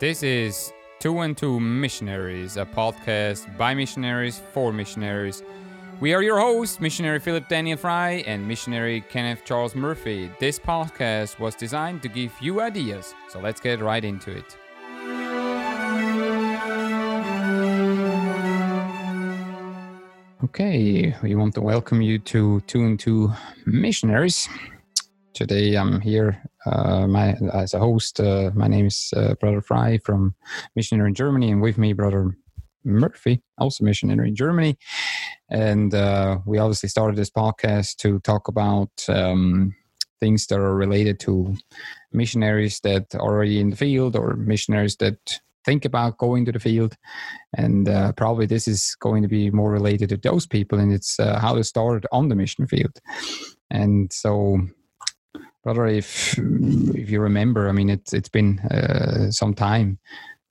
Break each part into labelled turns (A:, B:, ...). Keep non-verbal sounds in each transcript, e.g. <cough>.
A: This is Two and Two Missionaries, a podcast by missionaries for missionaries. We are your hosts, missionary Philip Daniel Fry and missionary Kenneth Charles Murphy. This podcast was designed to give you ideas, so let's get right into it. Okay, we want to welcome you to Two and Two Missionaries. Today I'm here uh, my, as a host. Uh, my name is uh, Brother Fry from Missionary in Germany, and with me, Brother Murphy, also missionary in Germany. And uh, we obviously started this podcast to talk about um, things that are related to missionaries that are already in the field or missionaries that think about going to the field. And uh, probably this is going to be more related to those people, and it's uh, how to start on the mission field. And so brother, if if you remember, I mean, it's it's been uh, some time,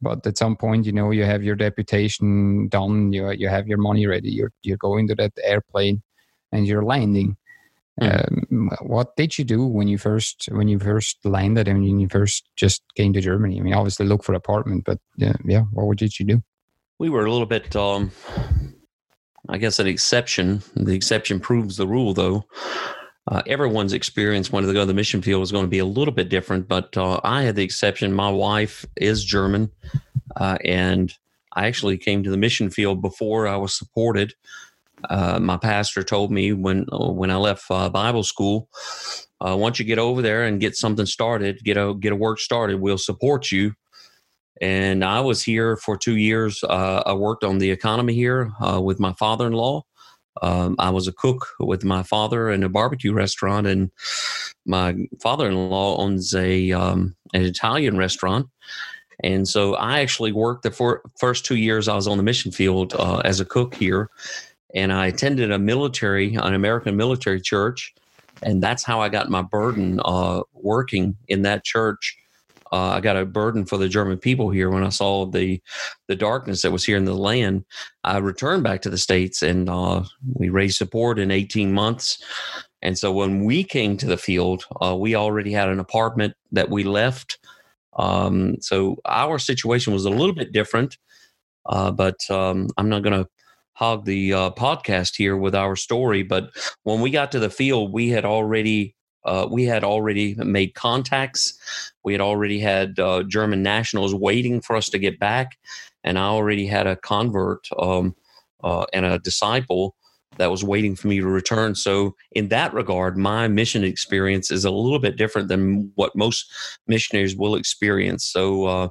A: but at some point, you know, you have your deputation done, you you have your money ready, you're you're going to that airplane, and you're landing. Mm-hmm. Um, what did you do when you first when you first landed and when you first just came to Germany? I mean, obviously look for apartment, but uh, yeah, what did you do?
B: We were a little bit, um, I guess, an exception. The exception proves the rule, though uh, everyone's experience when they go to the mission field is going to be a little bit different, but uh, I had the exception. My wife is German, uh, and I actually came to the mission field before I was supported. Uh, my pastor told me when when I left uh, Bible school, uh, once you get over there and get something started, get a get a work started, we'll support you. And I was here for two years. I worked on the economy here with my father-in-law um, I was a cook with my father in a barbecue restaurant, and my father-in-law owns a um, an Italian restaurant. And so I actually worked the for, first two years I was on the mission field uh, as a cook here, and I attended a military, an American military church, and that's how I got my burden uh, working in that church uh, I got a burden for the German people here when I saw the the darkness that was here in the land. I returned back to the states and uh, we raised support in 18 months. And so when we came to the field, uh, we already had an apartment that we left. Um, so our situation was a little bit different, uh, but um, I'm not going to hog the uh, podcast here with our story. But when we got to the field, we had already uh, we had already made contacts. We had already had uh, German nationals waiting for us to get back, and I already had a convert um, uh, and a disciple that was waiting for me to return. So, in that regard, my mission experience is a little bit different than what most missionaries will experience. So, uh,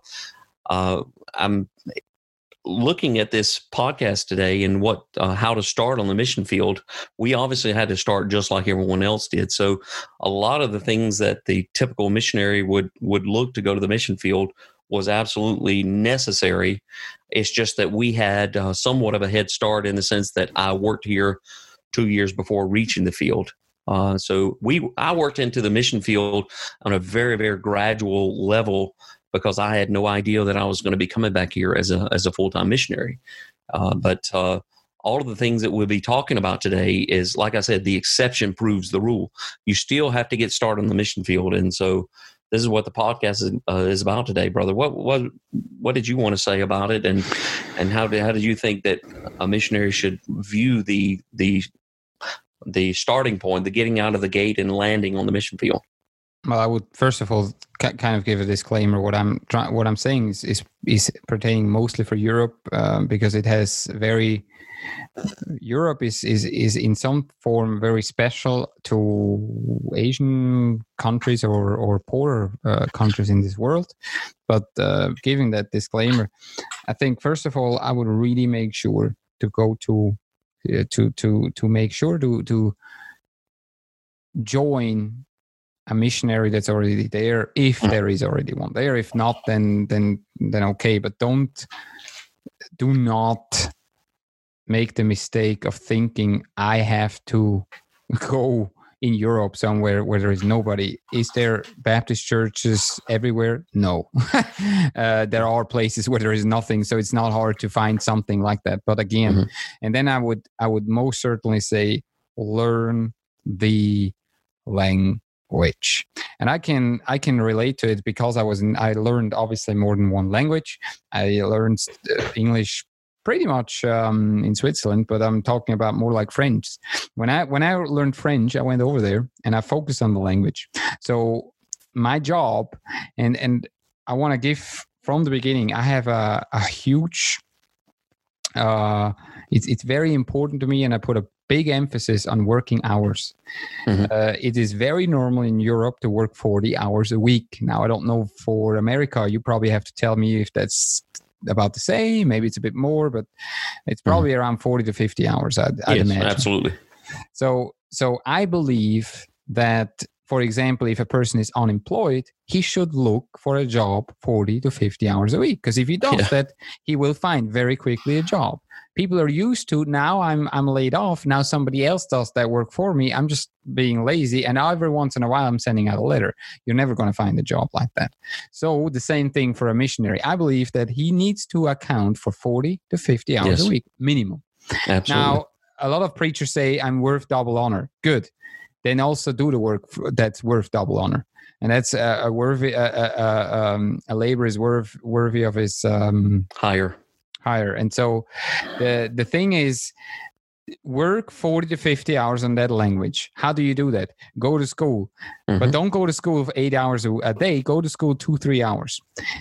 B: uh, I'm looking at this podcast today and what uh, how to start on the mission field we obviously had to start just like everyone else did. So a lot of the things that the typical missionary would would look to go to the mission field was absolutely necessary. It's just that we had uh, somewhat of a head start in the sense that i worked here two years before reaching the field. Uh, so we i worked into the mission field on a very very gradual level because I had no idea that I was going to be coming back here as a as a full time missionary. Uh, but uh, all of the things that we'll be talking about today is, like I said, the exception proves the rule. You still have to get started on the mission field, and so this is what the podcast is, uh, is about today, brother. What what what did you want to say about it, and and how did how did you think that a missionary should view the the the starting point, the getting out of the gate and landing on the mission field?
A: Well, I would first of all kind of give a disclaimer. What I'm what I'm saying is, is, is pertaining mostly for Europe um, because it has very Europe is, is is in some form very special to Asian countries or or poorer uh, countries in this world. But uh, giving that disclaimer, I think first of all I would really make sure to go to uh, to to to make sure to to join a missionary that's already there if mm. there is already one there. If not then then then okay but don't do not make the mistake of thinking i have to <laughs> go in europe somewhere where there is nobody. Is there baptist churches everywhere? No. <laughs> Uh, there are places where there is nothing so it's not hard to find something like that. But again mm-hmm. and then i would i would most certainly say learn the language language and i can i can relate to it because i was in, i learned obviously more than one language. I learned uh, english pretty much um, in switzerland but i'm talking about more like french. When i when i learned french i went over there and i focused on the language. So my job and and i want to give from the beginning i have a, a huge uh, it's it's very important to me, and I put a big emphasis on working hours. Mm-hmm. Uh, it is very normal in Europe to work 40 hours a week. Now, I don't know for America, you probably have to tell me if that's about the same. Maybe it's a bit more, but it's mm-hmm. probably mm-hmm. around 40 to 50 hours, I'd, I'd
B: yes,
A: imagine.
B: Absolutely.
A: So, so I believe that for example, if a person is unemployed, he should look for a job 40 to 50 hours a week. Because if he does yeah. that, he will find very quickly a job. People are used to now I'm I'm laid off. Now somebody else does that work for me. I'm just being lazy. And now every once in a while I'm sending out a letter. You're never going to find a job like that. So the same thing for a missionary. I believe that he needs to account for 40 to 50 hours yes. a week minimum.
B: Absolutely.
A: Now a lot of preachers say I'm worth double honor. Good then also do the work that's worth double honor. And that's a, a worthy a, a, um, a, labor is worth worthy of his um,
B: higher
A: hire. And so the the thing is work 40 to 50 hours on that language. How do you do that? Go to school. Mm-hmm. but don't go to school for eight hours a day. Go to school two three hours.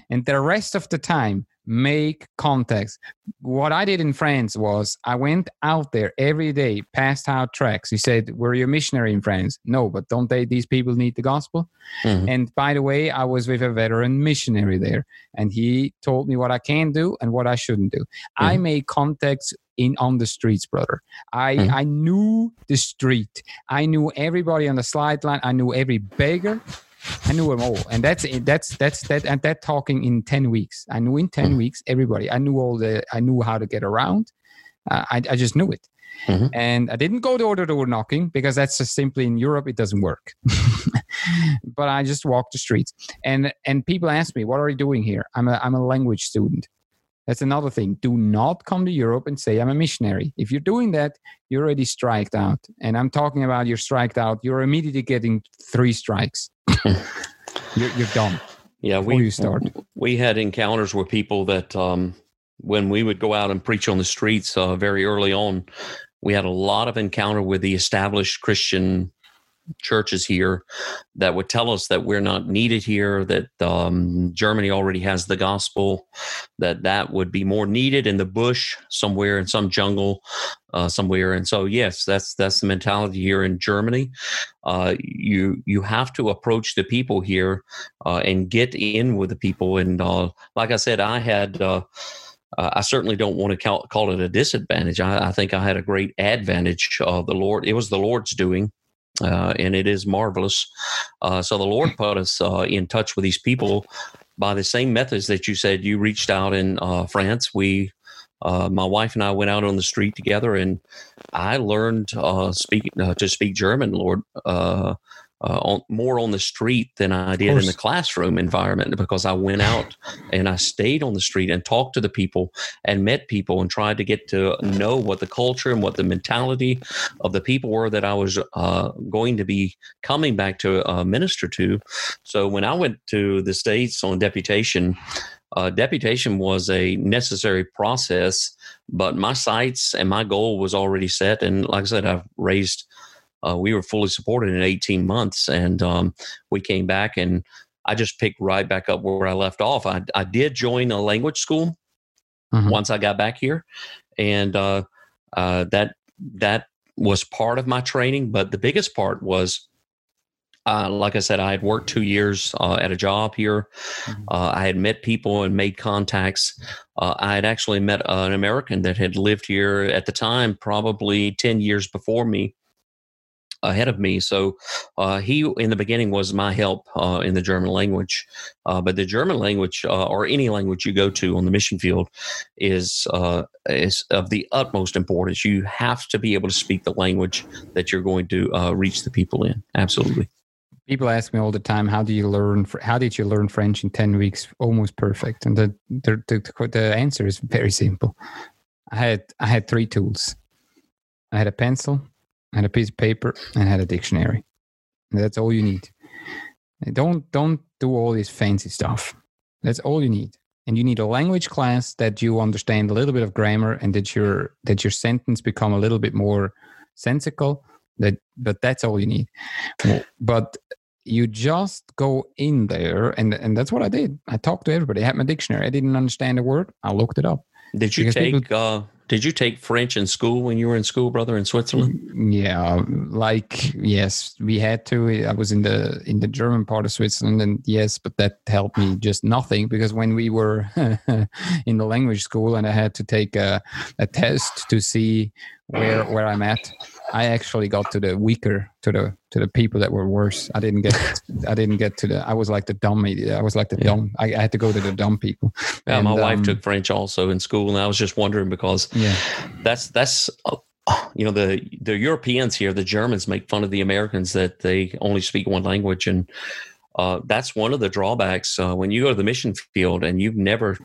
A: And the rest of the time make contacts. What I did in France was I went out there every day, passed out tracts. He said, Were you a missionary in France? No, but don't they, these people need the gospel? Mm-hmm. And by the way, I was with a veteran missionary there, and he told me what I can do and what I shouldn't do. Mm-hmm. I made contacts in on the streets, brother. I mm-hmm. I knew the street. I knew everybody on the slide line. I knew every beggar. I knew them all, and that's that's that's that and that talking in ten weeks. I knew in 10 mm-hmm. weeks everybody. I knew all the. I knew how to get around. Uh, I I just knew it, mm-hmm. and I didn't go door to door knocking because that's just simply in Europe it doesn't work. <laughs> but I just walked the streets, and and people ask me, "What are you doing here?" I'm a I'm a language student. That's another thing. Do not come to Europe and say I'm a missionary. If you're doing that, you're already striked out. And I'm talking about you're striked out. You're immediately getting three strikes. <laughs> you're, you're done.
B: Yeah, we you start. We had encounters with people that um, when we would go out and preach on the streets uh, very early on, we had a lot of encounter with the established Christian churches here that would tell us that we're not needed here that um, germany already has the gospel that that would be more needed in the bush somewhere in some jungle uh, somewhere and so yes that's that's the mentality here in germany uh, you you have to approach the people here uh, and get in with the people and uh, like i said i had uh, uh, I certainly don't want to call, call it a disadvantage. I, I, think I had a great advantage. of the Lord, it was the Lord's doing uh, and it is marvelous. Uh, so the Lord put us uh, in touch with these people by the same methods that you said you reached out in uh, France. We, uh, my wife and I, went out on the street together, and I learned uh, speak to speak German. Lord, uh, on, more on the street than I did in the classroom environment because I went out and I stayed on the street and talked to the people and met people and tried to get to know what the culture and what the mentality of the people were that I was uh, going to be coming back to uh, minister to. So when I went to the States on deputation, uh, deputation was a necessary process, but my sights and my goal was already set. And like I said, I've raised uh, we were fully supported in 18 months, and um, we came back and I just picked right back up where I left off. I, I did join a language school mm-hmm. once I got back here, and uh, uh, that that was part of my training. But the biggest part was, uh, like I said, I had worked two years uh, at a job here. Mm-hmm. Uh, I had met people and made contacts. I had actually met an American that had lived here at the time, probably ten years before me ahead of me. So uh, he, in the beginning, was my help uh, in the German language. Uh, but the German language, uh, or any language you go to on the mission field, is uh, is of the utmost importance. You have to be able to speak the language that you're going to uh, reach the people in. Absolutely.
A: People ask me all the time, "How do you learn? How did you learn French in ten weeks, almost perfect?" And the the, the, the answer is very simple. I had I had three tools. I had a pencil, had a piece of paper and had a dictionary. And that's all you need. Don't don't do all this fancy stuff. That's all you need. And you need a language class that you understand a little bit of grammar and that your that your sentence become a little bit more sensical. That but that's all you need. But you just go in there and and that's what I did. I talked to everybody. I had my dictionary. I didn't understand a word. I looked it up.
B: Did you because take people, uh, did you take French in school when you were in school, brother, in Switzerland?
A: Yeah, like yes, we had to. I was in the in the German part of Switzerland, and yes, but that helped me just nothing because when we were <laughs> in the language school and I had to take a, a test to see where where I'm at, I actually got to the weaker, to the to the people that were worse. I didn't get, I didn't get to the. I was like the dumb. I was like the yeah. dumb. I, I, had to go to the dumb people.
B: Yeah, and, my wife um, took French also in school, and I was just wondering because yeah, that's that's. Uh, you know the the Europeans here, the Germans make fun of the Americans that they only speak one language, and uh, that's one of the drawbacks uh, when you go to the mission field and you've never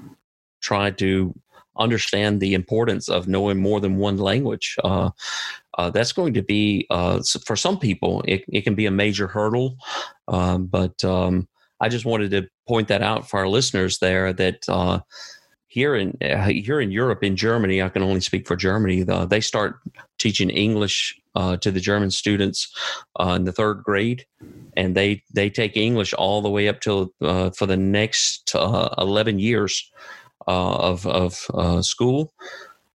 B: tried to understand the importance of knowing more than one language. Uh, uh, that's going to be uh, for some people it, it can be a major hurdle um, but um, i just wanted to point that out for our listeners there that uh, here in uh, here in europe in germany i can only speak for germany the, they start teaching english uh, to the german students uh, in the third grade and they they take english all the way up till for the next 11 years of of school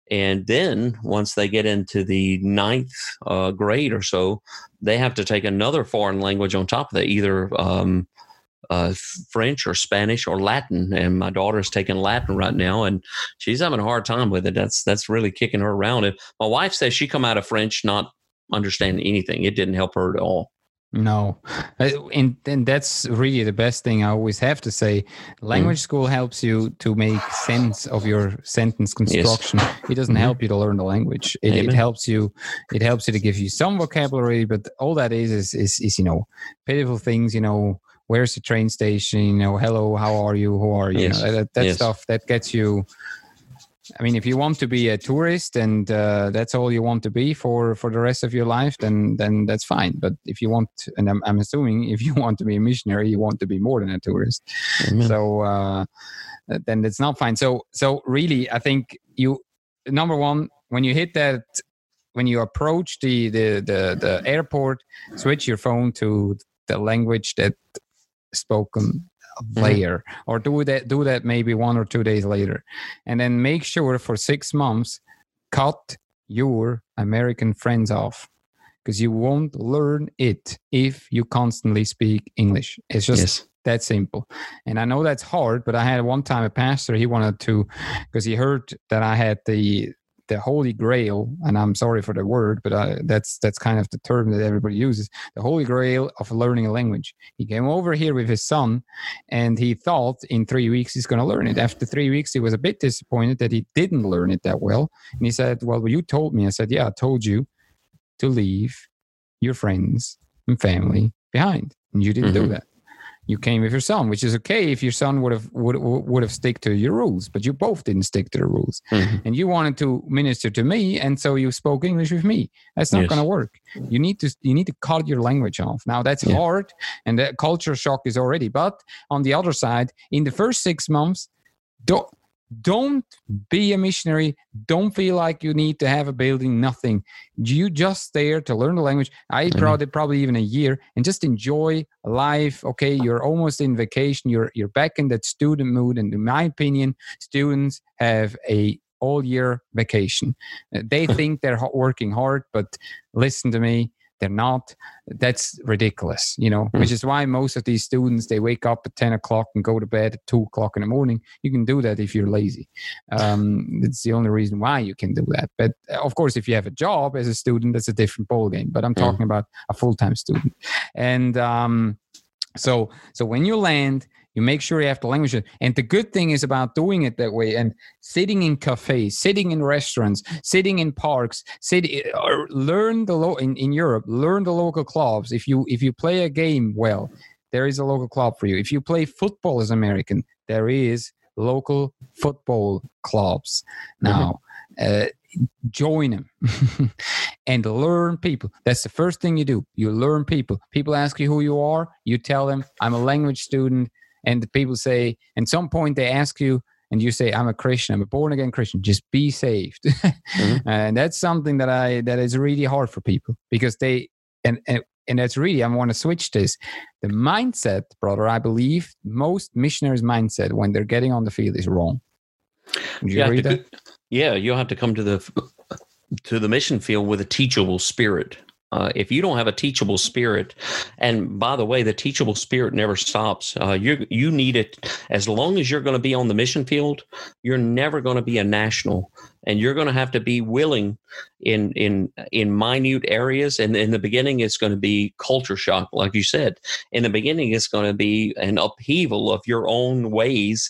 B: and then once they get into the ninth uh, grade or so, they have to take another foreign language on top of that, either um, uh, French or Spanish or Latin. And my daughter's taking Latin right now, and she's having a hard time with it. That's that's really kicking her around. And my wife says she come out of French not understanding anything. It didn't help her at all.
A: No, uh, and and that's really the best thing I always have to say. Language mm. school helps you to make sense of your sentence construction. Yes. It doesn't mm-hmm. help you to learn the language. It, it, helps you. It helps you to give you some vocabulary, but all that is is is, is you know pitiful things. You know, where's the train station? You know, hello, how are you? Who are you? Yes. you know, that, that yes. stuff that gets you I mean, if you want to be a tourist and uh, that's all you want to be for for the rest of your life, then then that's fine. But if you want, and I'm, I'm assuming if you <laughs> want to be a missionary, you want to be more than a tourist. Amen. So uh, then it's not fine. So so really, I think you number one when you hit that when you approach the the the, the airport, switch your phone to the language that spoken. Later mm-hmm. or do that do that maybe one or two days later and then make sure for six months cut your american friends off because you won't learn it if you constantly speak english it's just yes. that simple and i know that's hard but i had one time a pastor he wanted to because he heard that i had the the holy grail and i'm sorry for the word but I, that's that's kind of the term that everybody uses the holy grail of learning a language. He came over here with his son and he thought in three weeks he's going to learn it. After three weeks he was a bit disappointed that he didn't learn it that well and he said well you told me i said yeah i told you to leave your friends and family behind and you didn't mm-hmm. do that you came with your son, which is okay if your son would have would would have stick to your rules, but you both didn't stick to the rules, mm-hmm. and you wanted to minister to me, and so you spoke English with me. That's not yes. going to work. You need to you need to cut your language off. Now that's yeah. hard, and that culture shock is already. But on the other side, in the first six months, don't don't be a missionary. Don't feel like you need to have a building nothing. You just there to learn the language. I mm-hmm. probably probably even a year and just enjoy life okay? You're almost in vacation. You're you're back in that student mood. And in my opinion students have a all year vacation. Uh, they <laughs> think they're working hard but listen to me they're not. That's ridiculous you know mm. which is why most of these students they wake up at 10 o'clock and go to bed at 2 o'clock in the morning. You can do that if you're lazy. Um, it's the only reason why you can do that. But uh, of course if you have a job as a student that's a different ball game but i'm mm. talking about a full-time student. And um, so so when you land you make sure you have the language. And the good thing is about doing it that way and sitting in cafes, sitting in restaurants, sitting in parks, sit, or learn the lo- in, in Europe, learn the local clubs. If you if you play a game well, there is a local club for you. If you play football as American, there is local football clubs. Mm-hmm. Now, mm-hmm. uh, join them <laughs> and learn people. That's the first thing you do. You learn people. People ask you who you are. You tell them, I'm a language student. And the people say, at some point, they ask you, and you say, I'm a Christian, I'm a born again Christian, just be saved. mm-hmm. <laughs> And that's something that I, that is really hard for people because they, and, and and that's really I want to switch this. The mindset, brother, I believe most missionaries' mindset when they're getting on the field is wrong.
B: Would you, you agree that? Yeah, you'll have to come to the to the mission field with a teachable spirit. Uh, if you don't have a teachable spirit, and by the way, the teachable spirit never stops. Uh, you you need it as long as you're going to be on the mission field. You're never going to be a national and you're going to have to be willing in in in minute areas. And in the beginning it's going to be culture shock like you said. In the beginning it's going to be an upheaval of your own ways.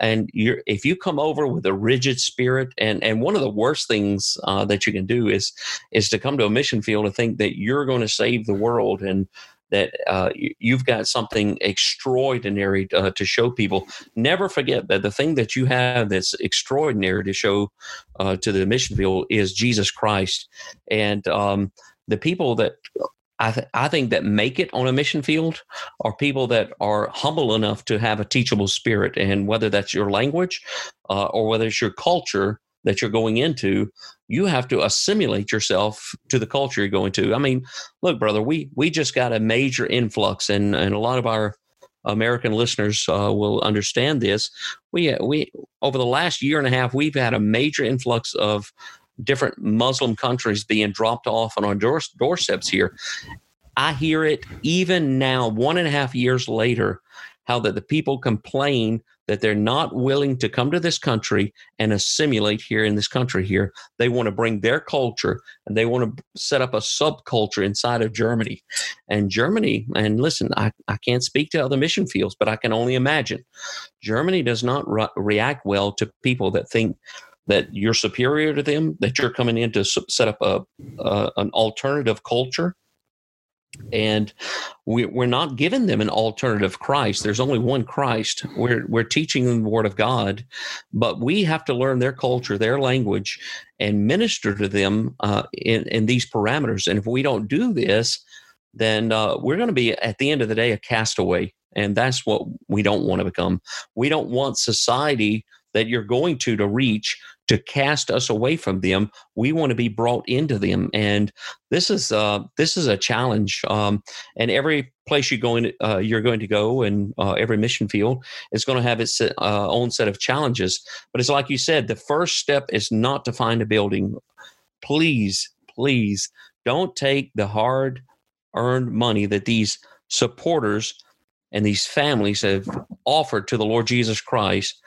B: And you're if you come over with a rigid spirit and and one of the worst things uh, that you can do is is to come to a mission field and think that you're going to save the world. And that uh, you've got something extraordinary uh, to show people. Never forget that the thing that you have that's extraordinary to show uh, to the mission field is Jesus Christ. And um, the people that I, th- I think that make it on a mission field are people that are humble enough to have a teachable spirit. And whether that's your language uh, or whether it's your culture, that you're going into, you have to assimilate yourself to the culture you're going to. I mean, look, brother, we we just got a major influx, and and a lot of our American listeners uh, will understand this. We we over the last year and a half, we've had a major influx of different Muslim countries being dropped off on our door, doorsteps here. I hear it even now, one and a half years later, how that the people complain that they're not willing to come to this country and assimilate here in this country here. They want to bring their culture and they want to set up a subculture inside of Germany. And Germany, and listen, I, I can't speak to other mission fields, but I can only imagine. Germany does not re- react well to people that think that you're superior to them, that you're coming in to set up a, a an alternative culture and we, we're not giving them an alternative Christ. There's only one Christ. We're we're teaching them the Word of God, but we have to learn their culture, their language, and minister to them uh, in in these parameters. And if we don't do this, then uh, we're going to be at the end of the day a castaway, and that's what we don't want to become. We don't want society that you're going to to reach to cast us away from them. We want to be brought into them, and this is uh, this is a challenge. Um, and every place you're going, uh, you're going to go, and uh, every mission field is going to have its uh, own set of challenges. But it's like you said, the first step is not to find a building. Please, please don't take the hard earned money that these supporters and these families have offered to the Lord Jesus Christ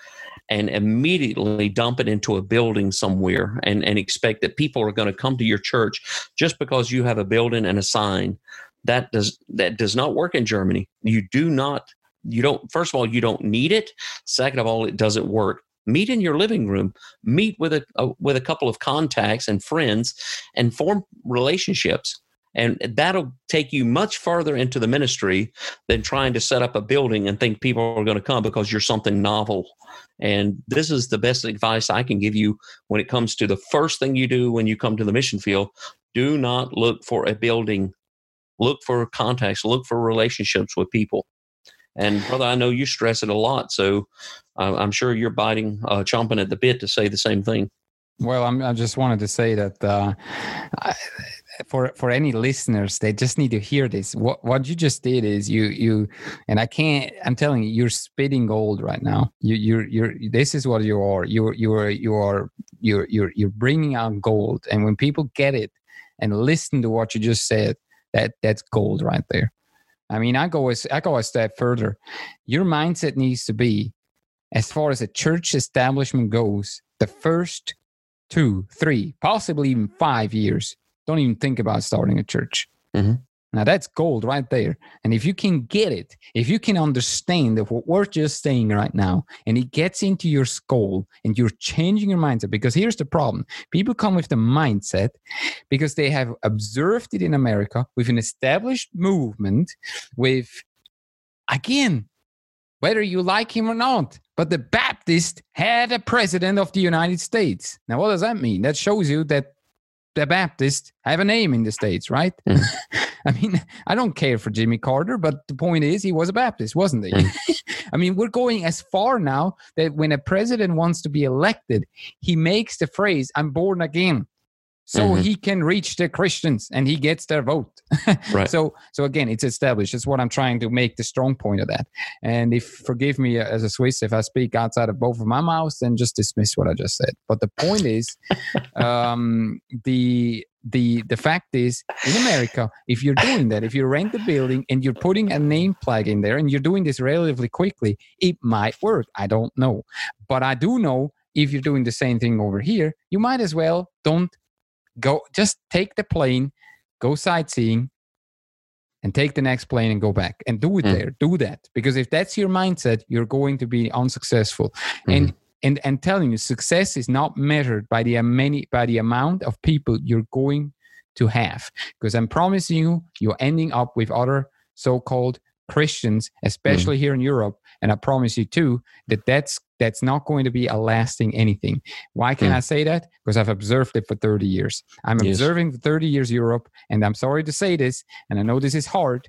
B: and immediately dump it into a building somewhere and, and expect that people are going to come to your church just because you have a building and a sign. That does that does not work in Germany. You do not you don't first of all you don't need it. Second of all, it doesn't work meet in your living room meet with a, a, with a couple of contacts and friends and form relationships and that'll take you much further into the ministry than trying to set up a building and think people are going to come because you're something novel. And this is the best advice I can give you when it comes to the first thing you do when you come to the mission field. Do not look for a building, look for contacts, look for relationships with people. And brother, I know you stress it a lot, so I'm sure you're biting, uh, chomping at the bit to say the same thing.
A: Well, I'm, i just wanted to say that uh, I, for for any listeners, they just need to hear this. What what you just did is you you and I can't. I'm telling you, you're spitting gold right now. You you're you're. This is what you are. You you are you are you're you're you're bringing out gold. And when people get it and listen to what you just said, that that's gold right there. I mean, I go as I go a step further. Your mindset needs to be, as far as a church establishment goes, the first two, three, possibly even five years don't even think about starting a church. Mm-hmm. Now that's gold right there. And if you can get it, if you can understand that what we're just saying right now, and it gets into your skull and you're changing your mindset, because here's the problem people come with the mindset because they have observed it in America with an established movement, with, again, whether you like him or not, but the Baptist had a president of the United States. Now, what does that mean? That shows you that the Baptists have a name in the States, right? Mm. <laughs> I mean, I don't care for Jimmy Carter, but the point is, he was a Baptist, wasn't he? Mm. <laughs> I mean, we're going as far now that when a president wants to be elected, he makes the phrase, I'm born again so mm-hmm. he can reach the Christians and he gets their vote. <laughs> right. So so again, it's established. That's what I'm trying to make the strong point of that. And if forgive me uh, as a Swiss if I speak outside of both of my mouths, then just dismiss what I just said. But the point is, <laughs> um, the the the fact is in America, if you're doing that, if you rent the building and you're putting a name flag in there and you're doing this relatively quickly, it might work. I don't know, but I do know if you're doing the same thing over here, you might as well don't go just take the plane go sightseeing and take the next plane and go back and do it mm. there do that because if that's your mindset you're going to be unsuccessful mm. and and and telling you success is not measured by the many by the amount of people you're going to have because i'm promising you you're ending up with other so-called christians especially mm. here in europe and i promise you too that that's that's not going to be a lasting anything. Why can mm. I say that? Because I've observed it for 30 years. I'm yes. observing for 30 years Europe, and I'm sorry to say this, and I know this is hard,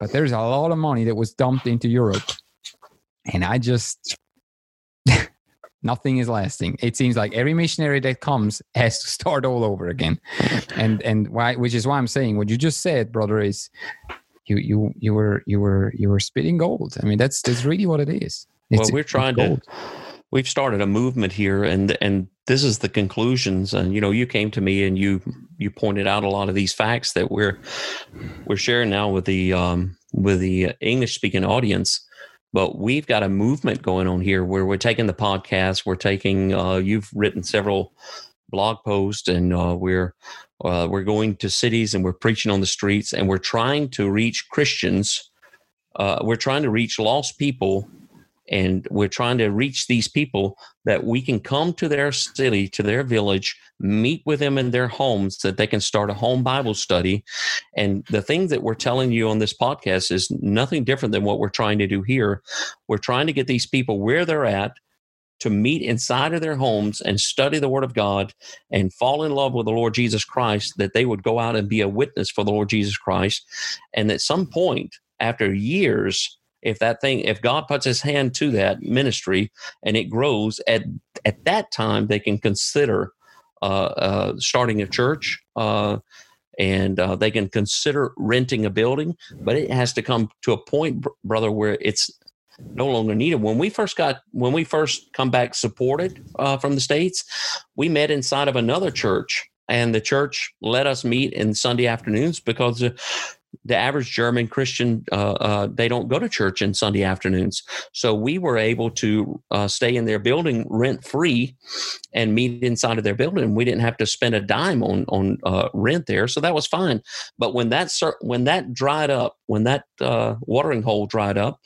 A: but there's a lot of money that was dumped into Europe. And I just <laughs> nothing is lasting. It seems like every missionary that comes <laughs> has to start all over again. And and why which is why I'm saying what you just said, brother, is you you you were you were you were spitting gold. I mean that's that's really what it is.
B: It's, well, we're trying to. We've started a movement here, and and this is the conclusions. And you know, you came to me and you you pointed out a lot of these facts that we're we're sharing now with the um, with the English speaking audience. But we've got a movement going on here where we're taking the podcast. We're taking. Uh, you've written several blog posts, and uh, we're uh, we're going to cities and we're preaching on the streets, and we're trying to reach Christians. Uh, we're trying to reach lost people and we're trying to reach these people that we can come to their city to their village meet with them in their homes that they can start a home bible study. And the thing that we're telling you on this podcast is nothing different than what we're trying to do here. We're trying to get these people where they're at to meet inside of their homes and study the word of god and fall in love with the lord jesus christ that they would go out and be a witness for the lord jesus christ. And at some point after years if that thing if god puts his hand to that ministry and it grows at at that time they can consider uh, uh, starting a church uh, and uh, they can consider renting a building but it has to come to a point brother where it's no longer needed. When we first got when we first come back supported uh, from the states we met inside of another church and the church let us meet in sunday afternoons because the average German Christian, uh, uh, they don't go to church in Sunday afternoons. So we were able to uh, stay in their building rent free and meet inside of their building. We didn't have to spend a dime on on uh, rent there, so that was fine. But when that when that dried up, when that uh, watering hole dried up,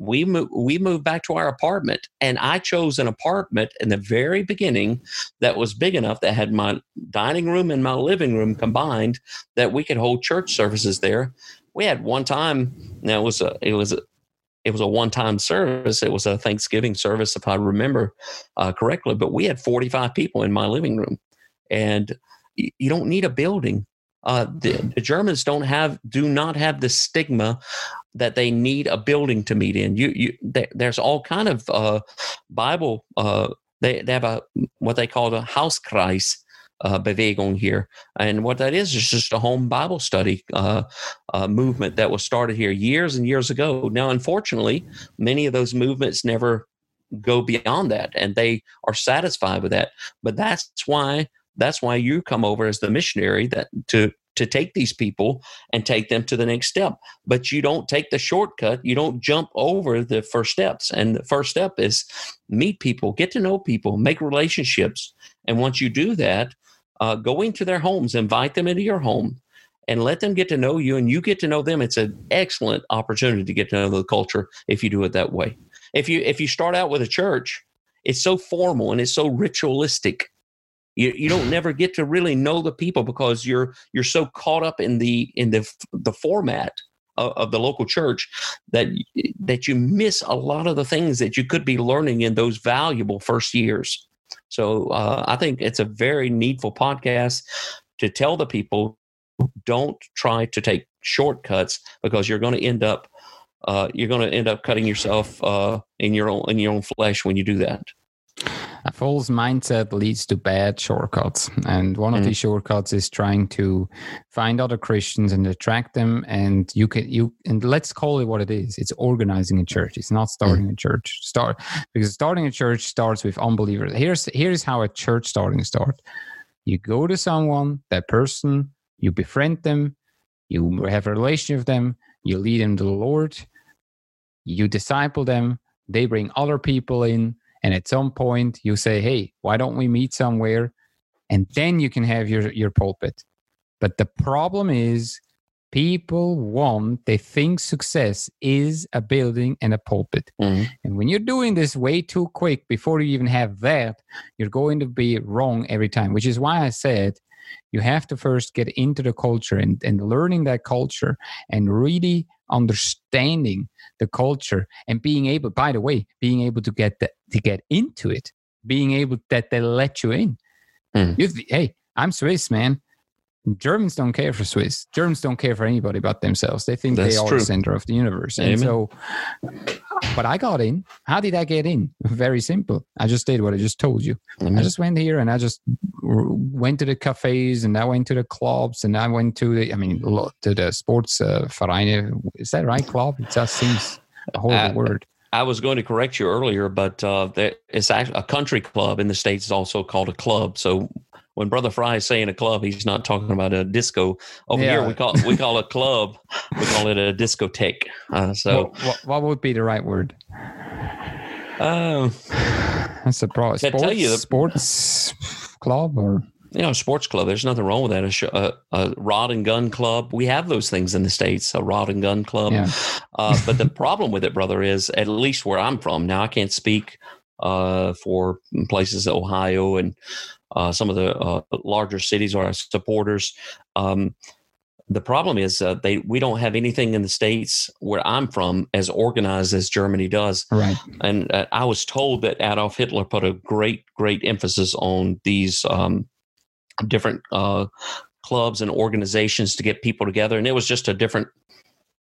B: we moved we moved back to our apartment and i chose an apartment in the very beginning that was big enough that had my dining room and my living room combined that we could hold church services there. We had one time now it was a it was a it was a one-time service. It was a thanksgiving service if i remember uh, correctly but we had 45 people in my living room. And you don't need a building. Uh, the, the, Germans don't have do not have the stigma that they need a building to meet in. You, you there, there's all kind of uh, Bible. Uh, they they have a what they call a Hauskreis. Uh, Bewegung here, and what that is is just a home Bible study uh, uh, movement that was started here years and years ago. Now, unfortunately, many of those movements never go beyond that, and they are satisfied with that. But that's why that's why you come over as the missionary that to to take these people and take them to the next step. But you don't take the shortcut you don't jump over the first steps. And the first step is meet people get to know people make relationships. And once you do that uh, go into their homes invite them into your home and let them get to know you. And you get to know them. It's an excellent opportunity to get to know the culture if you do it that way. If you if you start out with a church it's so formal and it's so ritualistic you, you don't never get to really know the people because you're you're so caught up in the in the the format of, of the local church that that you miss a lot of the things that you could be learning in those valuable first years. So uh, I think it's a very needful podcast to tell the people don't try to take shortcuts because you're going to end up uh, you're going to end up cutting yourself uh, in your own in your own flesh when you do that.
A: A false mindset leads to bad shortcuts, and one of mm. these shortcuts is trying to find other Christians and attract them. And you can you and let's call it what it is. It's organizing a church. It's not starting mm. a church. Start because starting a church starts with unbelievers. Here's here's how a church starting start. You go to someone, that person, you befriend them, you have a relationship with them, you lead them to the Lord, you disciple them, they bring other people in, and at some point you say, Hey, why don't we meet somewhere? And then you can have your, your pulpit. But the problem is people want, they think success is a building and a pulpit. Mm-hmm. And when you're doing this way too quick before you even have that, you're going to be wrong every time, which is why I said you have to first get into the culture and, and learning that culture and really understanding the culture and being able by the way being able to get the, to get into it being able that they let you in mm. you, hey i'm swiss man Germans don't care for Swiss. Germans don't care for anybody but themselves. They think That's they are true. the center of the universe. Amen. And so, but I got in. How did I get in? Very simple. I just did what I just told you. Amen. I just went here and I just went to the cafes and I went to the clubs and I went to the, I mean, to the sports uh, Vereine. Is that right? Club? It just seems a horrible uh, word.
B: I was going to correct you earlier, but uh, it's actually a country club in the states is also called a club. So when Brother Fry is saying a club, he's not talking about a disco. Over yeah. here, we call we call a <laughs> club, we call it a discotheque. Uh, so,
A: what, what, would be the right word?
B: Um,
A: that's a pro- sports, tell you the, sports club or
B: you know, sports club. There's nothing wrong with that. A, sh- a, a, rod and gun club. We have those things in the states. A rod and gun club. Yeah. uh, but the problem with it, brother, is at least where I'm from. Now I can't speak uh, for places Ohio and uh, some of the uh, larger cities are our supporters. Um, the problem is uh, they we don't have anything in the states where I'm from as organized as Germany does.
A: Right.
B: And uh, I was told that Adolf Hitler put a great great emphasis on these um, different uh, clubs and organizations to get people together, and it was just a different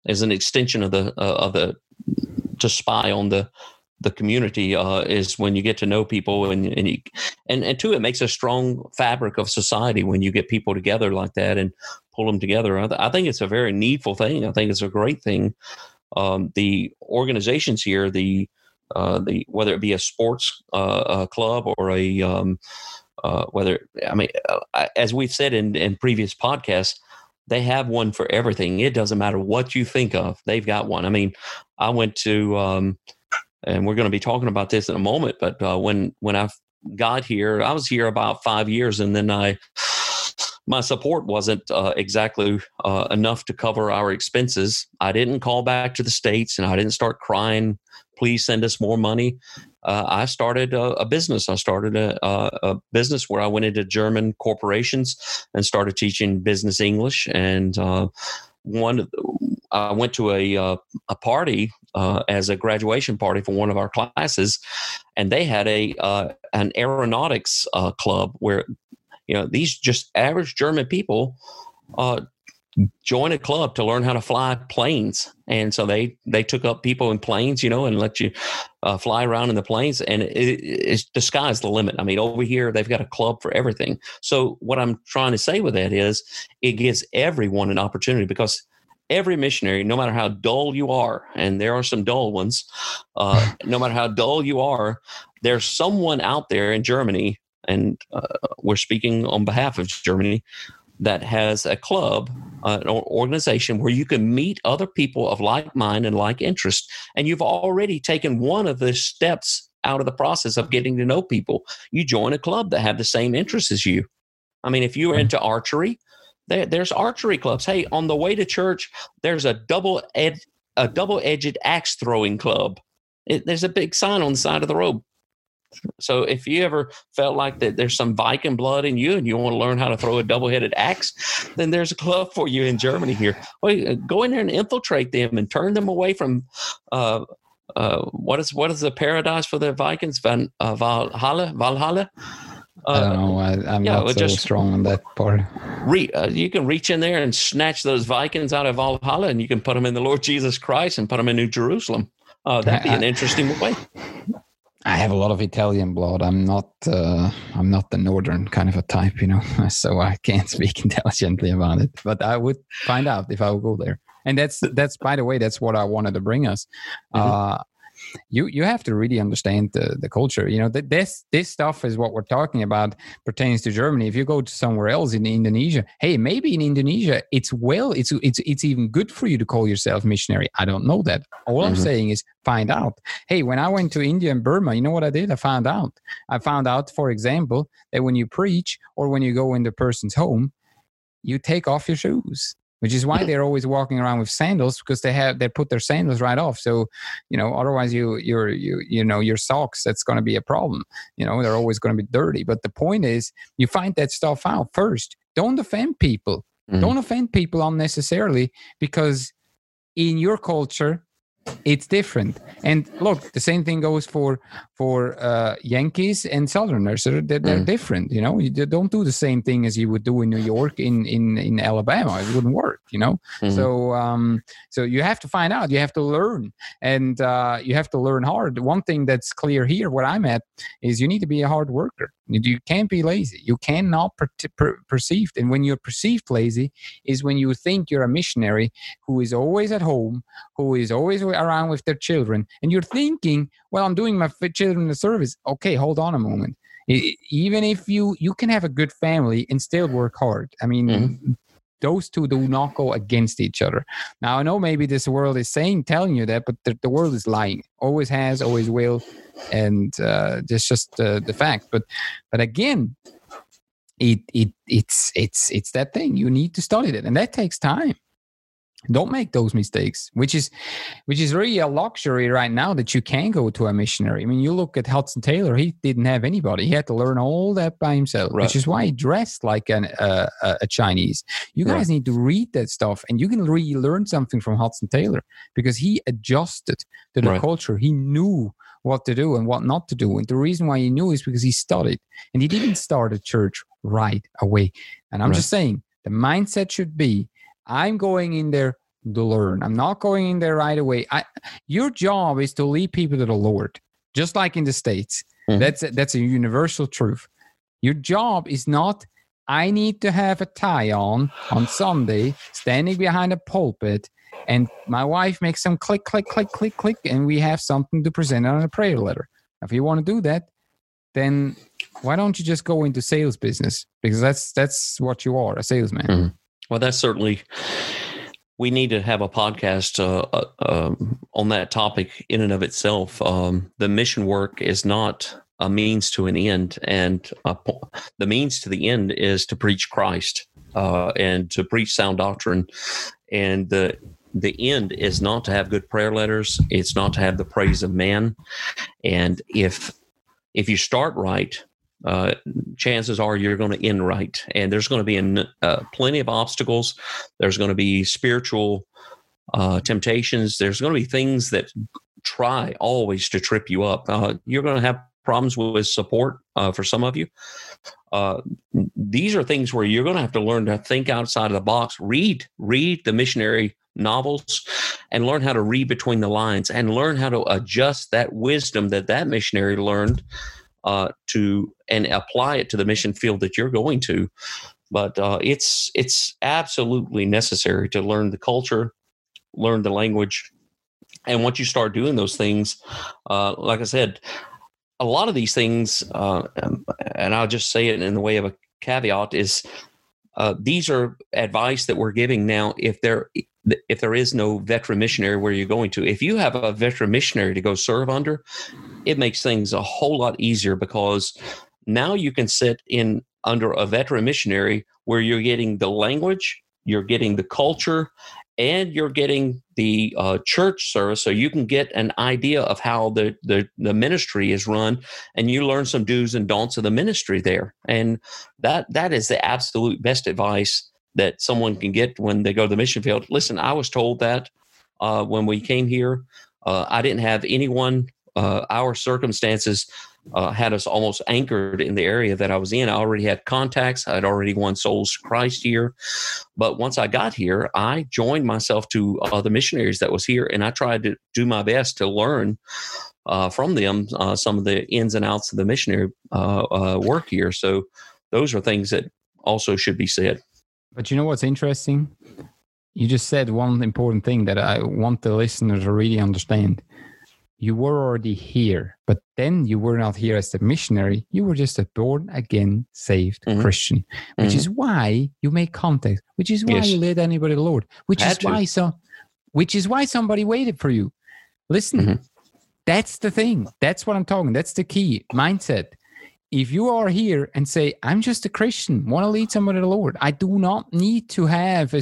B: as an extension of the uh, of the to spy on the the community uh, is when you get to know people and and, you, and and two it makes a strong fabric of society when you get people together like that and pull them together. I, th- I think it's a very needful thing. I think it's a great thing. Um, the organizations here the uh, the whether it be a sports uh, club or a um, uh, whether i mean uh, as we've said in in previous podcasts they have one for everything. It doesn't matter what you think of they've got one. I mean i went to um, and we're going to be talking about this in a moment. But uh, when when I got here, I was here about five years, and then I <sighs> my support wasn't uh, exactly uh, enough to cover our expenses. I didn't call back to the states, and I didn't start crying, "Please send us more money." Uh, I started a, a, business. I started a, a, business where I went into German corporations and started teaching business English. And uh, one, I went to a uh, a party uh, as a graduation party for one of our classes, and they had a uh, an aeronautics uh, club where you know these just average German people uh, join a club to learn how to fly planes, and so they they took up people in planes, you know, and let you uh, fly around in the planes, and it, it's the sky's the limit. I mean, over here they've got a club for everything. So what I'm trying to say with that is, it gives everyone an opportunity because every missionary, no matter how dull you are, and there are some dull ones, uh, <laughs> no matter how dull you are, there's someone out there in Germany, and uh, we're speaking on behalf of Germany, that has a club, uh, an organization where you can meet other people of like mind and like interest. And you've already taken one of the steps out of the process of getting to know people. You join a club that have the same interests as you. I mean, if you're hmm. into archery, there, there's archery clubs. Hey, on the way to church, there's a double ed, a double edged axe throwing club. It, there's a big sign on the side of the road. So if you ever felt like that there's some Viking blood in you and you want to learn how to throw a double-headed axe, then there's a club for you in Germany here. Well, go in there and infiltrate them and turn them away from uh, uh, what is what is the paradise for the Vikings? Van, uh, Valhalla, Valhalla.
A: Uh, I don't know. I, am yeah, not so just strong on that part.
B: Re, uh, you can reach in there and snatch those Vikings out of Valhalla, and you can put them in the Lord Jesus Christ and put them in New Jerusalem. Uh, that'd be an interesting way.
A: I have a lot of Italian blood. I'm not. Uh, I'm not the northern kind of a type, you know. <laughs> So I can't speak <laughs> intelligently about it. But I would find out if I would go there. And that's that's by the way, that's what I wanted to bring us. Mm-hmm. You you have to really understand the, the culture. You know that this this stuff is what we're talking about pertains to germany. If you go to somewhere else in indonesia hey maybe in indonesia it's well it's it's it's even good for you to call yourself missionary. I don't know that. All mm-hmm. i'm saying is find out. Hey when i went to india and burma you know what i did? I found out. I found out for example that when you preach or when you go into a person's home you take off your shoes which is why they're always walking around with sandals because they have they put their sandals right off. So you know otherwise you you're you you know your socks that's going to be a problem. You know they're always going to be dirty. But the point is you find that stuff out first. Don't offend people. Mm-hmm. don't offend people unnecessarily because in your culture it's different. And look the same thing goes for for uh, yankees and southerners they're, they're, mm. different you know? You don't do the same thing as you would do in new york in in in alabama. It wouldn't work you know? Mm-hmm. so um so you have to find out. You have to learn. And uh, you have to learn hard. One thing that's clear here where i'm at is you need to be a hard worker you can't be lazy. You cannot per- per- perceived and when you're perceived lazy is when you think you're a missionary who is always at home who is always around with their children and you're thinking well i'm doing my children a service. Okay hold on a moment. Even if you you can have a good family and still work hard. I mean mm-hmm. those two do not go against each other. Now i know maybe this world is saying telling you that but the, the world is lying. Always has always will and uh, it's just uh, the fact. But but again it it it's it's it's that thing. You need to study it and that takes time. Don't make those mistakes which is which is really a luxury right now that you can go to a missionary. I mean you look at hudson taylor he didn't have anybody. He had to learn all that by himself right. which is why he dressed like an, uh, a chinese. You guys right. need to read that stuff and you can really learn something from hudson taylor because he adjusted to the right. culture. He knew what to do and what not to do and the reason why he knew is because he studied and he didn't start a church right away and i'm just saying the mindset should be I'm going in there to learn. I'm not going in there right away. I, your job is to lead people to the Lord, just like in the States. Mm-hmm. That's, a, that's a universal truth. Your job is not, I need to have a tie on on Sunday, standing behind a pulpit, and my wife makes some click, click, click, click, click, and we have something to present on a prayer letter. If you want to do that, then why don't you just go into sales business? Because that's that's what you are, a salesman. Mm-hmm.
B: Well, that's certainly. We need to have a podcast uh, uh, um, on that topic in and of itself. Um, the mission work is not a means to an end, and the means to the end is to preach Christ uh, and to preach sound doctrine. And the the end is not to have good prayer letters. It's not to have the praise of man. And if if you start right, uh, chances are you're going to end right. And there's going to be an, uh, plenty of obstacles. There's going to be spiritual uh, temptations. There's going to be things that try always to trip you up. Uh, you're going to have problems with support uh, for some of you. Uh, these are things where you're going to have to learn to think outside of the box. Read, read the missionary novels and learn how to read between the lines and learn how to adjust that wisdom that that missionary learned uh, to and apply it to the mission field that you're going to. But uh, it's it's absolutely necessary to learn the culture, learn the language, and once you start doing those things, uh, like I said, a lot of these things, uh, um, and I'll just say it in the way of a caveat, is uh, these are advice that we're giving now. If there if there is no veteran missionary where you're going to, if you have a veteran missionary to go serve under, it makes things a whole lot easier because now you can sit in under a veteran missionary where you're getting the language, you're getting the culture, and you're getting the uh, church service, so you can get an idea of how the, the the ministry is run, and you learn some do's and don'ts of the ministry there. And that that is the absolute best advice that someone can get when they go to the mission field. Listen, I was told that uh, when we came here. Uh, I didn't have anyone. Uh, our circumstances uh, had us almost anchored in the area that I was in. I already had contacts. I'd already won souls to Christ here. But once I got here, I joined myself to uh, the missionaries that was here, and I tried to do my best to learn uh, from them some of the ins and outs of the missionary work here. So those are things that also should be said.
A: But you know what's interesting? You just said one important thing that I want the listeners to really understand you were already here, but then you were not here as a missionary. You were just a born again, saved mm-hmm. Christian, which mm-hmm. is why you make contact, which is why yes. you led anybody to the Lord, which Had is to. why so, which is why somebody waited for you. Listen, mm-hmm. that's the thing. That's what I'm talking. That's the key mindset. If you are here and say, I'm just a Christian, want to lead somebody to the Lord, I do not need to have a,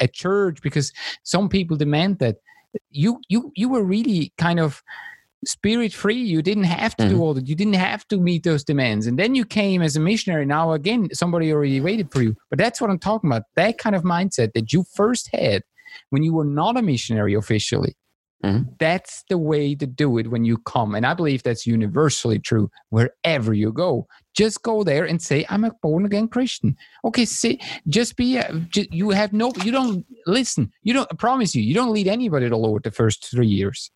A: a church because some people demand that. You you you were really kind of spirit free you didn't have to mm-hmm. do all that. You didn't have to meet those demands. And then you came as a missionary. Now again somebody already waited for you. But that's what i'm talking about. That kind of mindset that you first had when you were not a missionary officially mm-hmm. that's the way to do it when you come and i believe that's universally true wherever you go just go there and say i'm a born again christian okay see just be a, just, you have no you don't listen you don't I promise you you don't lead anybody to lord the first three years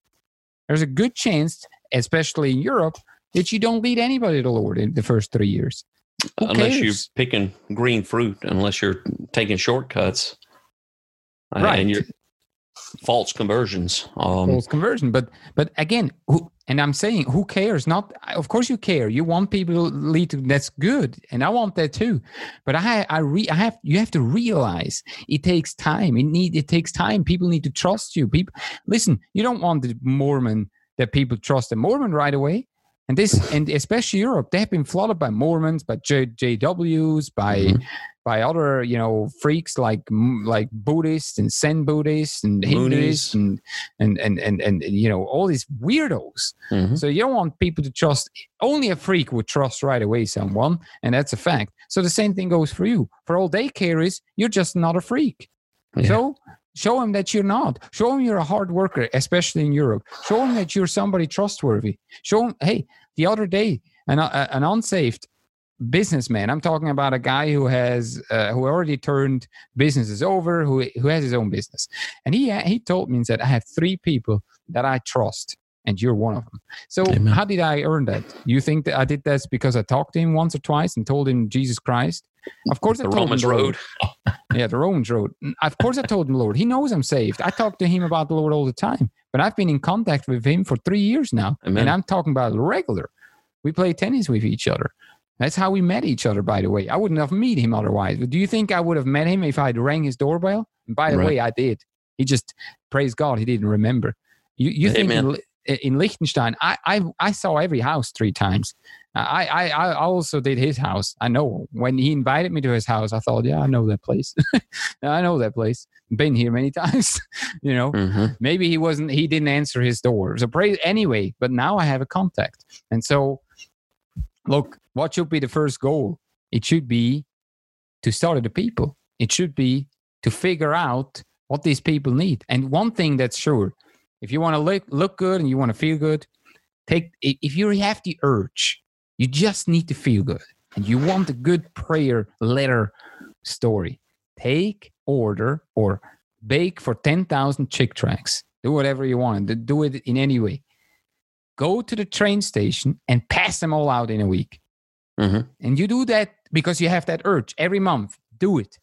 A: there's a good chance especially in europe that you don't lead anybody to lord in the first three years
B: Who unless cares? you're picking green fruit unless you're taking shortcuts right. and you're false conversions
A: um, false conversion but but again who, and i'm saying who cares? Not of course you care. You want people to lead to that's good and i want that too. But i i re, i have you have to realize it takes time. It need it takes time. People need to trust you. People listen you don't want the mormon that people trust the mormon right away and this, and especially Europe, they have been flooded by Mormons, by J, JWs, by mm-hmm. by other you know freaks like like Buddhists and Zen Buddhists and Hindus and and, and and and you know all these weirdos. Mm-hmm. So you don't want people to trust. Only a freak would trust right away someone, and that's a fact. So the same thing goes for you. For all they care is you're just not a freak. Yeah. So Show them that you're not. Show them you're a hard worker, especially in Europe. Show them that you're somebody trustworthy. Show them, hey, the other day, an, uh, an unsaved businessman. I'm talking about a guy who has uh, who already turned businesses over, who who has his own business, and he he told me and said, "I have three people that I trust." And you're one of them. So, Amen. how did I earn that? You think that I did this because I talked to him once or twice and told him Jesus Christ? Of course,
B: the
A: I told
B: Romans
A: him
B: Road.
A: yeah, the Romans Road. Mm, of course, I told him Lord. He knows I'm saved. I talk to him about the Lord all the time. But I've been in contact with him for three years now, Amen. and I'm talking about regular. We play tennis with each other. That's how we met each other, by the way. I wouldn't have met him otherwise. But do you think I would have met him if I'd rang his doorbell? And by the right. way, I did. He just, praise God, he didn't remember. You, you think in, in Liechtenstein, I, I, I saw every house three times. I, I, I also did his house. I know when he invited me to his house, I thought, yeah, I know that place. <laughs> I know that place. Been here many <laughs> times. you know, mm-hmm. maybe he wasn't, he didn't answer his door. So pray anyway. But now I have a contact, and so look, what should be the first goal? It should be to start the people. It should be to figure out what these people need. And one thing that's sure, if you want to look look good and you want to feel good, take if you have the urge you just need to feel good. And you want a good prayer letter story. Take, order, or bake for 10,000 Chick tracts. Do whatever you want. Do it in any way. Go to the train station and pass them all out in a week. Mm-hmm. And you do that because you have that urge every month. Do it.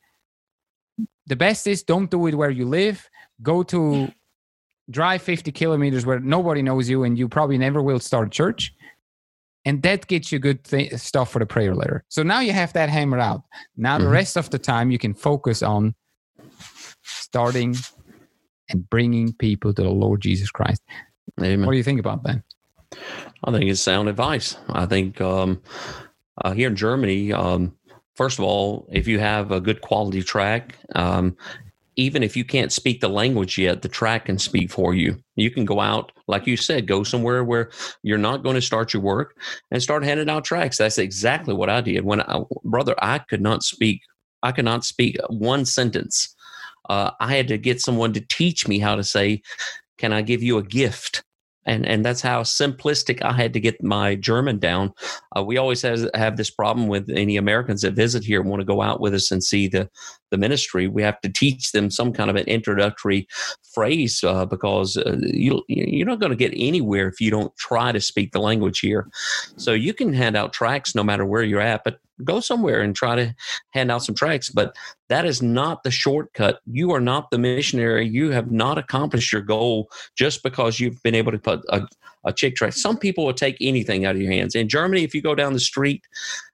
A: The best is don't do it where you live. Go to drive 50 kilometers where nobody knows you and you probably never will start church and that gets you good th- stuff for the prayer letter. So now you have that hammered out. Now mm-hmm. the rest of the time you can focus on starting and bringing people to the Lord Jesus Christ. Amen. What do you think about that?
B: I think it's sound advice. I think um, uh, here in Germany, um, first of all, if you have a good quality tract, um, even if you can't speak the language yet, the tract can speak for you. You can go out, like you said, go somewhere where you're not going to start your work and start handing out tracts. That's exactly what I did. When I, brother, I could not speak. I could not speak one sentence. Uh, I had to get someone to teach me how to say, "Can I give you a gift?" And and that's how simplistic I had to get my German down. Uh, we always have, have this problem with any Americans that visit here want to go out with us and see the the ministry. We have to teach them some kind of an introductory phrase uh, because uh, you you're not going to get anywhere if you don't try to speak the language here. So you can hand out tracts no matter where you're at, but go somewhere and try to hand out some tracts. But that is not the shortcut. You are not the missionary. You have not accomplished your goal just because you've been able to put a, a chick tract. Some people will take anything out of your hands. In Germany, if you go down the street,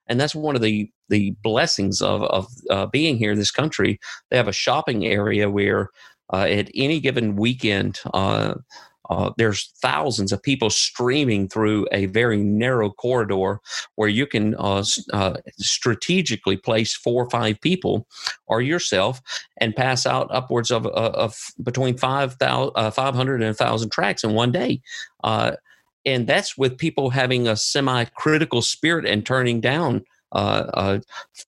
B: and that's one of the the blessings of of uh, being here in this country, they have a shopping area where uh, at any given weekend. Uh, uh, there's thousands of people streaming through a very narrow corridor where you can uh, uh, strategically place four or five people or yourself and pass out upwards of, uh, of between 5, 000, uh, 500 and 1,000 tracts in one day. Uh, and that's with people having a semi critical spirit and turning down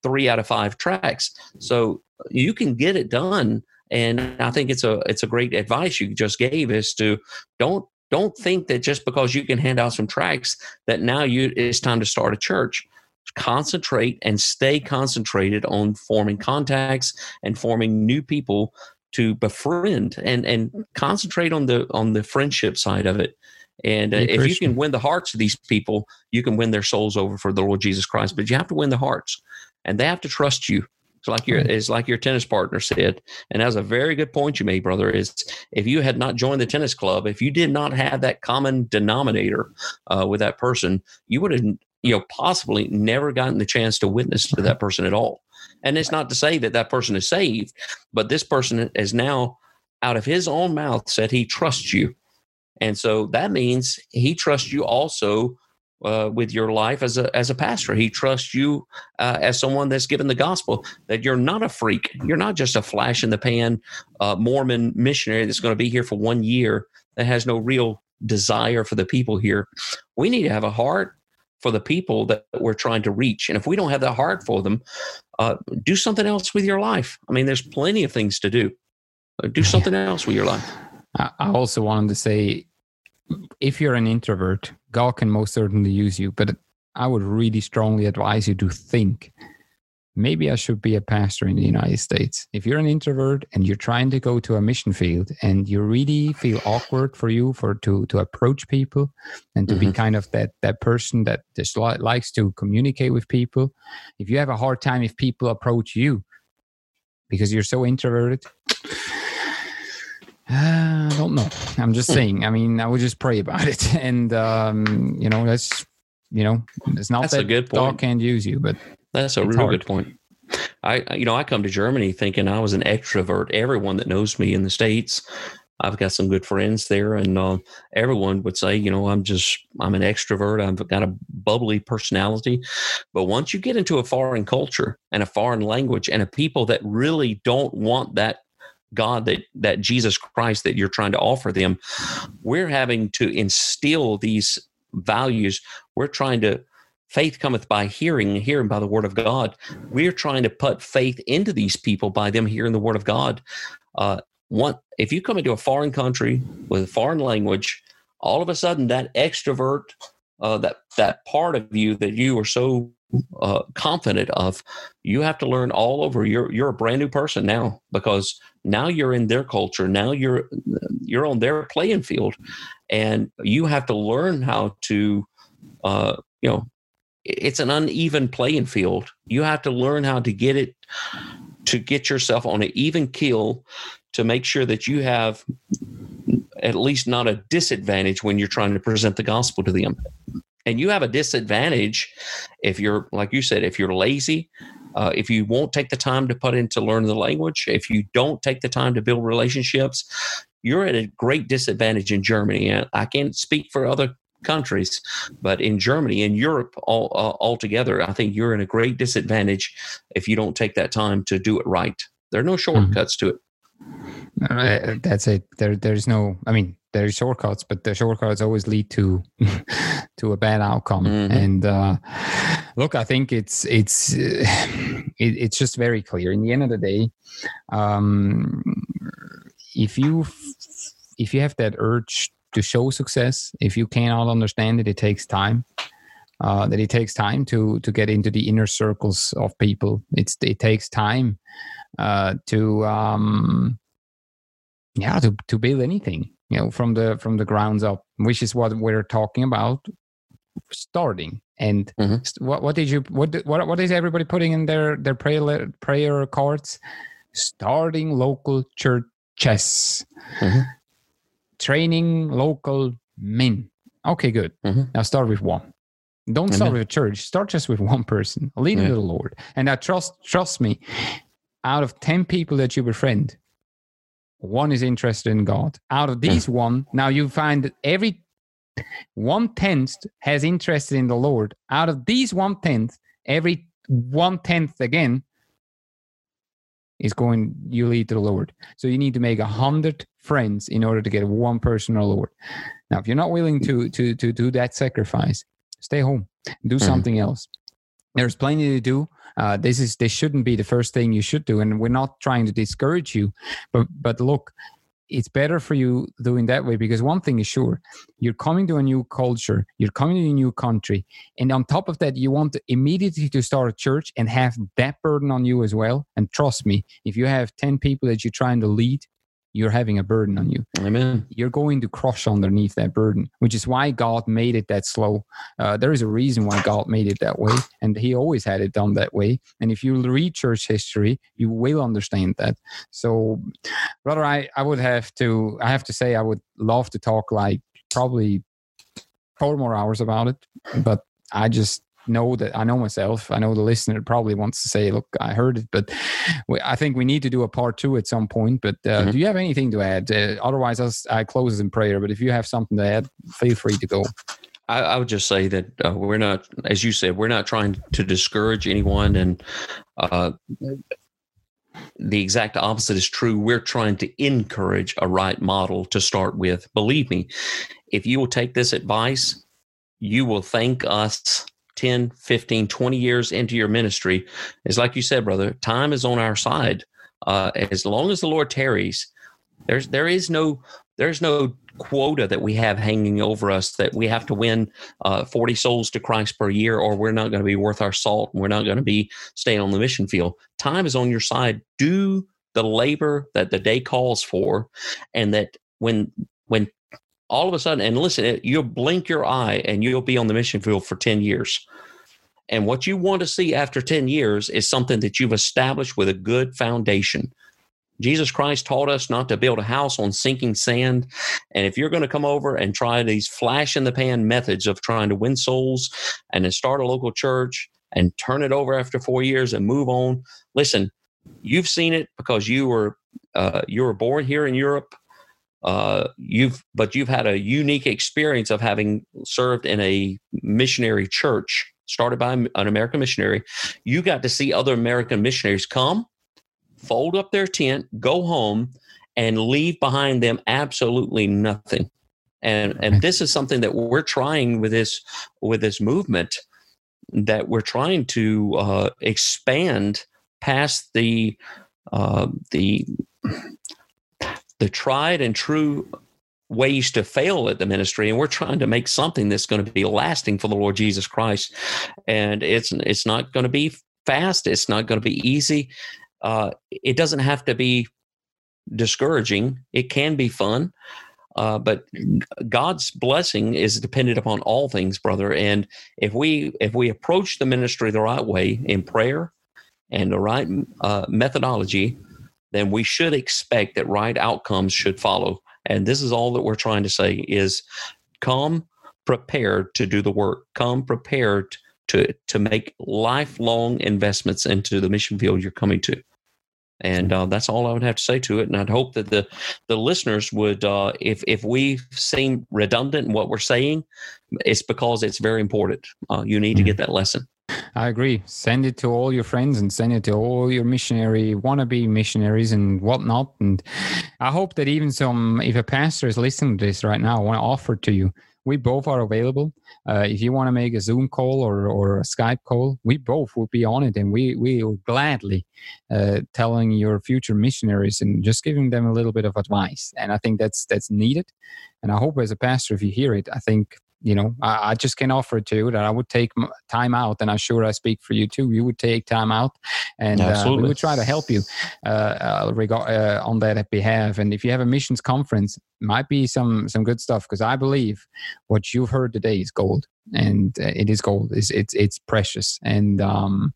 B: three out of five tracts. So you can get it done and I think it's a it's a great advice you just gave is to don't don't think that just because you can hand out some tracts that now you it's time to start a church. Concentrate and stay concentrated on forming contacts and forming new people to befriend and and concentrate on the on the friendship side of it. And uh, if you can win the hearts of these people, you can win their souls over for the Lord Jesus Christ. But you have to win the hearts, and they have to trust you. It's like your it's like your tennis partner said, and that was a very good point you made, brother. Is if you had not joined the tennis club, if you did not have that common denominator uh, with that person, you would have you know possibly never gotten the chance to witness to that person at all. And it's not to say that that person is saved, but this person is now out of his own mouth said he trusts you, and so that means he trusts you also uh, with your life as a as a pastor. He trusts you uh, as someone that's given the gospel that you're not a freak. You're not just a flash in the pan uh, Mormon missionary that's going to be here for one year that has no real desire for the people here. We need to have a heart for the people that we're trying to reach, and if we don't have that heart for them, uh, do something else with your life. I mean, there's plenty of things to do. Uh, do something else with your life.
A: I also wanted to say if you're an introvert, God can most certainly use you, but I would really strongly advise you to think maybe I should be a pastor in the United States. If you're an introvert and you're trying to go to a mission field and you really feel awkward for you for to to approach people and to mm-hmm. be kind of that that person that just li- likes to communicate with people, if you have a hard time if people approach you because you're so introverted, uh, <sighs> I don't know. I'm just saying. I mean, I would just pray about <laughs> it, and um, you know, that's you know, it's not that's that a good point. God can't use you, but
B: that's a real good point. I, you know, I come to Germany thinking I was an extrovert. Everyone that knows me in the states, I've got some good friends there, and uh, everyone would say, you know, I'm just I'm an extrovert. I've got a bubbly personality. But once you get into a foreign culture and a foreign language and a people that really don't want that God that that Jesus Christ that you're trying to offer them, we're having to instill these values. We're trying to faith cometh by hearing hearing by the word of God. We're trying to put faith into these people by them hearing the word of God. Uh, one, if you come into a foreign country with a foreign language, all of a sudden that extrovert, uh, that that part of you that you are so uh, confident of, you have to learn all over. You're you're a brand new person now because now you're in their culture. Now you're you're on their playing field, and you have to learn how to, uh, you know, it's an uneven playing field. You have to learn how to get it to get yourself on an even keel to make sure that you have at least not a disadvantage when you're trying to present the gospel to them and you have a disadvantage if you're like you said if you're lazy uh, if you won't take the time to put into learn the language if you don't take the time to build relationships you're at a great disadvantage in germany and i can't speak for other countries but in germany and europe all uh, altogether i think you're in a great disadvantage if you don't take that time to do it right there are no mm-hmm. shortcuts mm-hmm. to it
A: Uh, that's it. There, there's no. I mean, there's shortcuts, but the shortcuts always lead to <laughs> to a bad outcome. Mm-hmm. And uh, look, I think it's it's uh, <sighs> it, it's just very clear. In the end of the day, um, if you if you have that urge to show success, if you cannot understand it, it takes time. Uh, that it takes time to to get into the inner circles of people. It's it takes time uh, to um, yeah to to build anything you know from the from the grounds up which is what we're talking about starting. And mm-hmm. what what did you what what what is everybody putting in their their prayer prayer cards? Starting local churches mm-hmm. training local men. Okay good. Mm-hmm. now start with one. Don't start with a church. Start just with one person. Lead yeah. to the lord. And i trust trust me out of 10 people that you befriend one is interested in God. Out of these yeah. one, now you find that every one tenth has interest in the Lord. Out of these one tenth, every one tenth again is going you lead to the Lord. So you need to make a hundred friends in order to get one person or Lord. Now, if you're not willing to to to do that sacrifice, stay home, do mm-hmm. something else. There's plenty to do. Uh, this is this shouldn't be the first thing you should do and we're not trying to discourage you but but look it's better for you doing that way because one thing is sure you're coming to a new culture you're coming to a new country and on top of that you want immediately to start a church and have that burden on you as well. And trust me if you have 10 people that you're trying to lead you're having a burden on you.
B: Amen.
A: You're going to crush underneath that burden, which is why God made it that slow. Uh, there is a reason why God made it that way, and He always had it done that way. And if you read church history, you will understand that. So, brother, I, I would have to I have to say I would love to talk like probably four more hours about it, but I just know that I know myself. I know the listener probably wants to say, "Look, I heard it," but we, I think we need to do a part two at some point. But uh, mm-hmm. do you have anything to add? Uh, otherwise, I'll, I close in prayer. But if you have something to add, feel free to go.
B: I, I would just say that uh, we're not, as you said, we're not trying to discourage anyone, and uh, the exact opposite is true. We're trying to encourage a right model to start with. Believe me, if you will take this advice, you will thank us 10, 15, 20 years into your ministry, is like you said, brother, time is on our side. Uh, as long as the Lord tarries, there's there is no there's no quota that we have hanging over us that we have to win uh, 40 souls to Christ per year, or we're not going to be worth our salt. And we're not going to be staying on the mission field. Time is on your side. Do the labor that the day calls for, and that when when all of a sudden, and listen, you'll blink your eye and you'll be on the mission field for 10 years. And what you want to see after 10 years is something that you've established with a good foundation. Jesus Christ taught us not to build a house on sinking sand. And if you're going to come over and try these flash in the pan methods of trying to win souls and then start a local church and turn it over after four years and move on, listen, you've seen it because you were uh, you were born here in Europe uh, you've but you've had a unique experience of having served in a missionary church started by an American missionary. You got to see other American missionaries come, fold up their tent, go home, and leave behind them absolutely nothing. And and this is something that we're trying with this with this movement that we're trying to uh, expand past the uh, the the tried and true ways to fail at the ministry and we're trying to make something that's going to be lasting for the Lord Jesus Christ. And it's it's not going to be fast it's not going to be easy. Uh, it doesn't have to be discouraging it can be fun uh, but God's blessing is dependent upon all things brother. And if we if we approach the ministry the right way in prayer and the right uh, methodology then we should expect that right outcomes should follow. And this is all that we're trying to say is come prepared to do the work. Come prepared to to make lifelong investments into the mission field you're coming to. And uh, that's all I would have to say to it. And I'd hope that the the listeners would, uh, if if we seem redundant in what we're saying, it's because it's very important. Uh, you need to get that lesson.
A: I agree. Send it to all your friends and send it to all your missionary wannabe missionaries and whatnot. And I hope that even some, if a pastor is listening to this right now, I want to offer to you. We both are available. Uh, if you want to make a Zoom call or, or a Skype call, we both will be on it, and we we will gladly uh, telling your future missionaries and just giving them a little bit of advice. And I think that's that's needed. And I hope as a pastor, if you hear it, I think you know, I, I, just can offer to you that I would take time out, and I'm sure I speak for you too. You would take time out, and uh, we would try to help you uh, uh, regard, uh, on that behalf. And if you have a missions conference, might be some some good stuff because I believe what you've heard today is gold, and uh, it is gold. It's it's, it's precious, and um,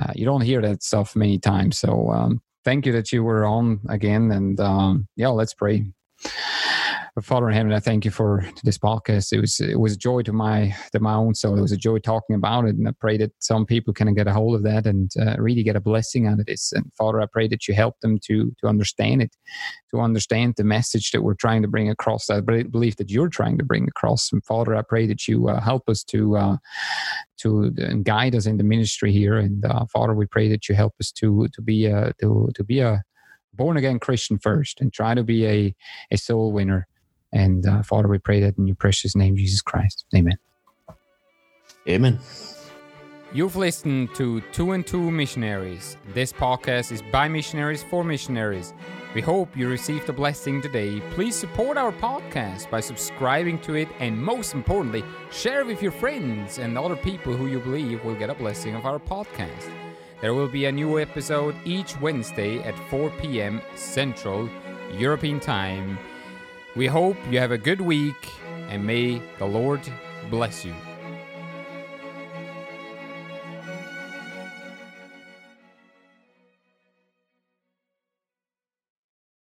A: uh, you don't hear that stuff many times. So um, thank you that you were on again, and um, yeah, let's pray. Father in heaven, I thank you for this podcast. It was it was a joy to my to my own soul. It was a joy talking about it, and I pray that some people can get a hold of that and uh, really get a blessing out of this. And Father, I pray that you help them to to understand it, to understand the message that we're trying to bring across. I believe that you're trying to bring across. And Father, I pray that you uh, help us to uh, to guide us in the ministry here. And uh, Father, we pray that you help us to to be a to to be a born again Christian first and try to be a, a soul winner and uh, Father, we pray that in your precious name, Jesus Christ. Amen.
B: Amen.
A: You've listened to Two and Two Missionaries. This podcast is by missionaries for missionaries. We hope you received a blessing today. Please support our podcast by subscribing to it and, most importantly, share with your friends and other people who you believe will get a blessing of our podcast. There will be a new episode each Wednesday at 4 p.m. Central European Time. We hope you have a good week and may the Lord bless you.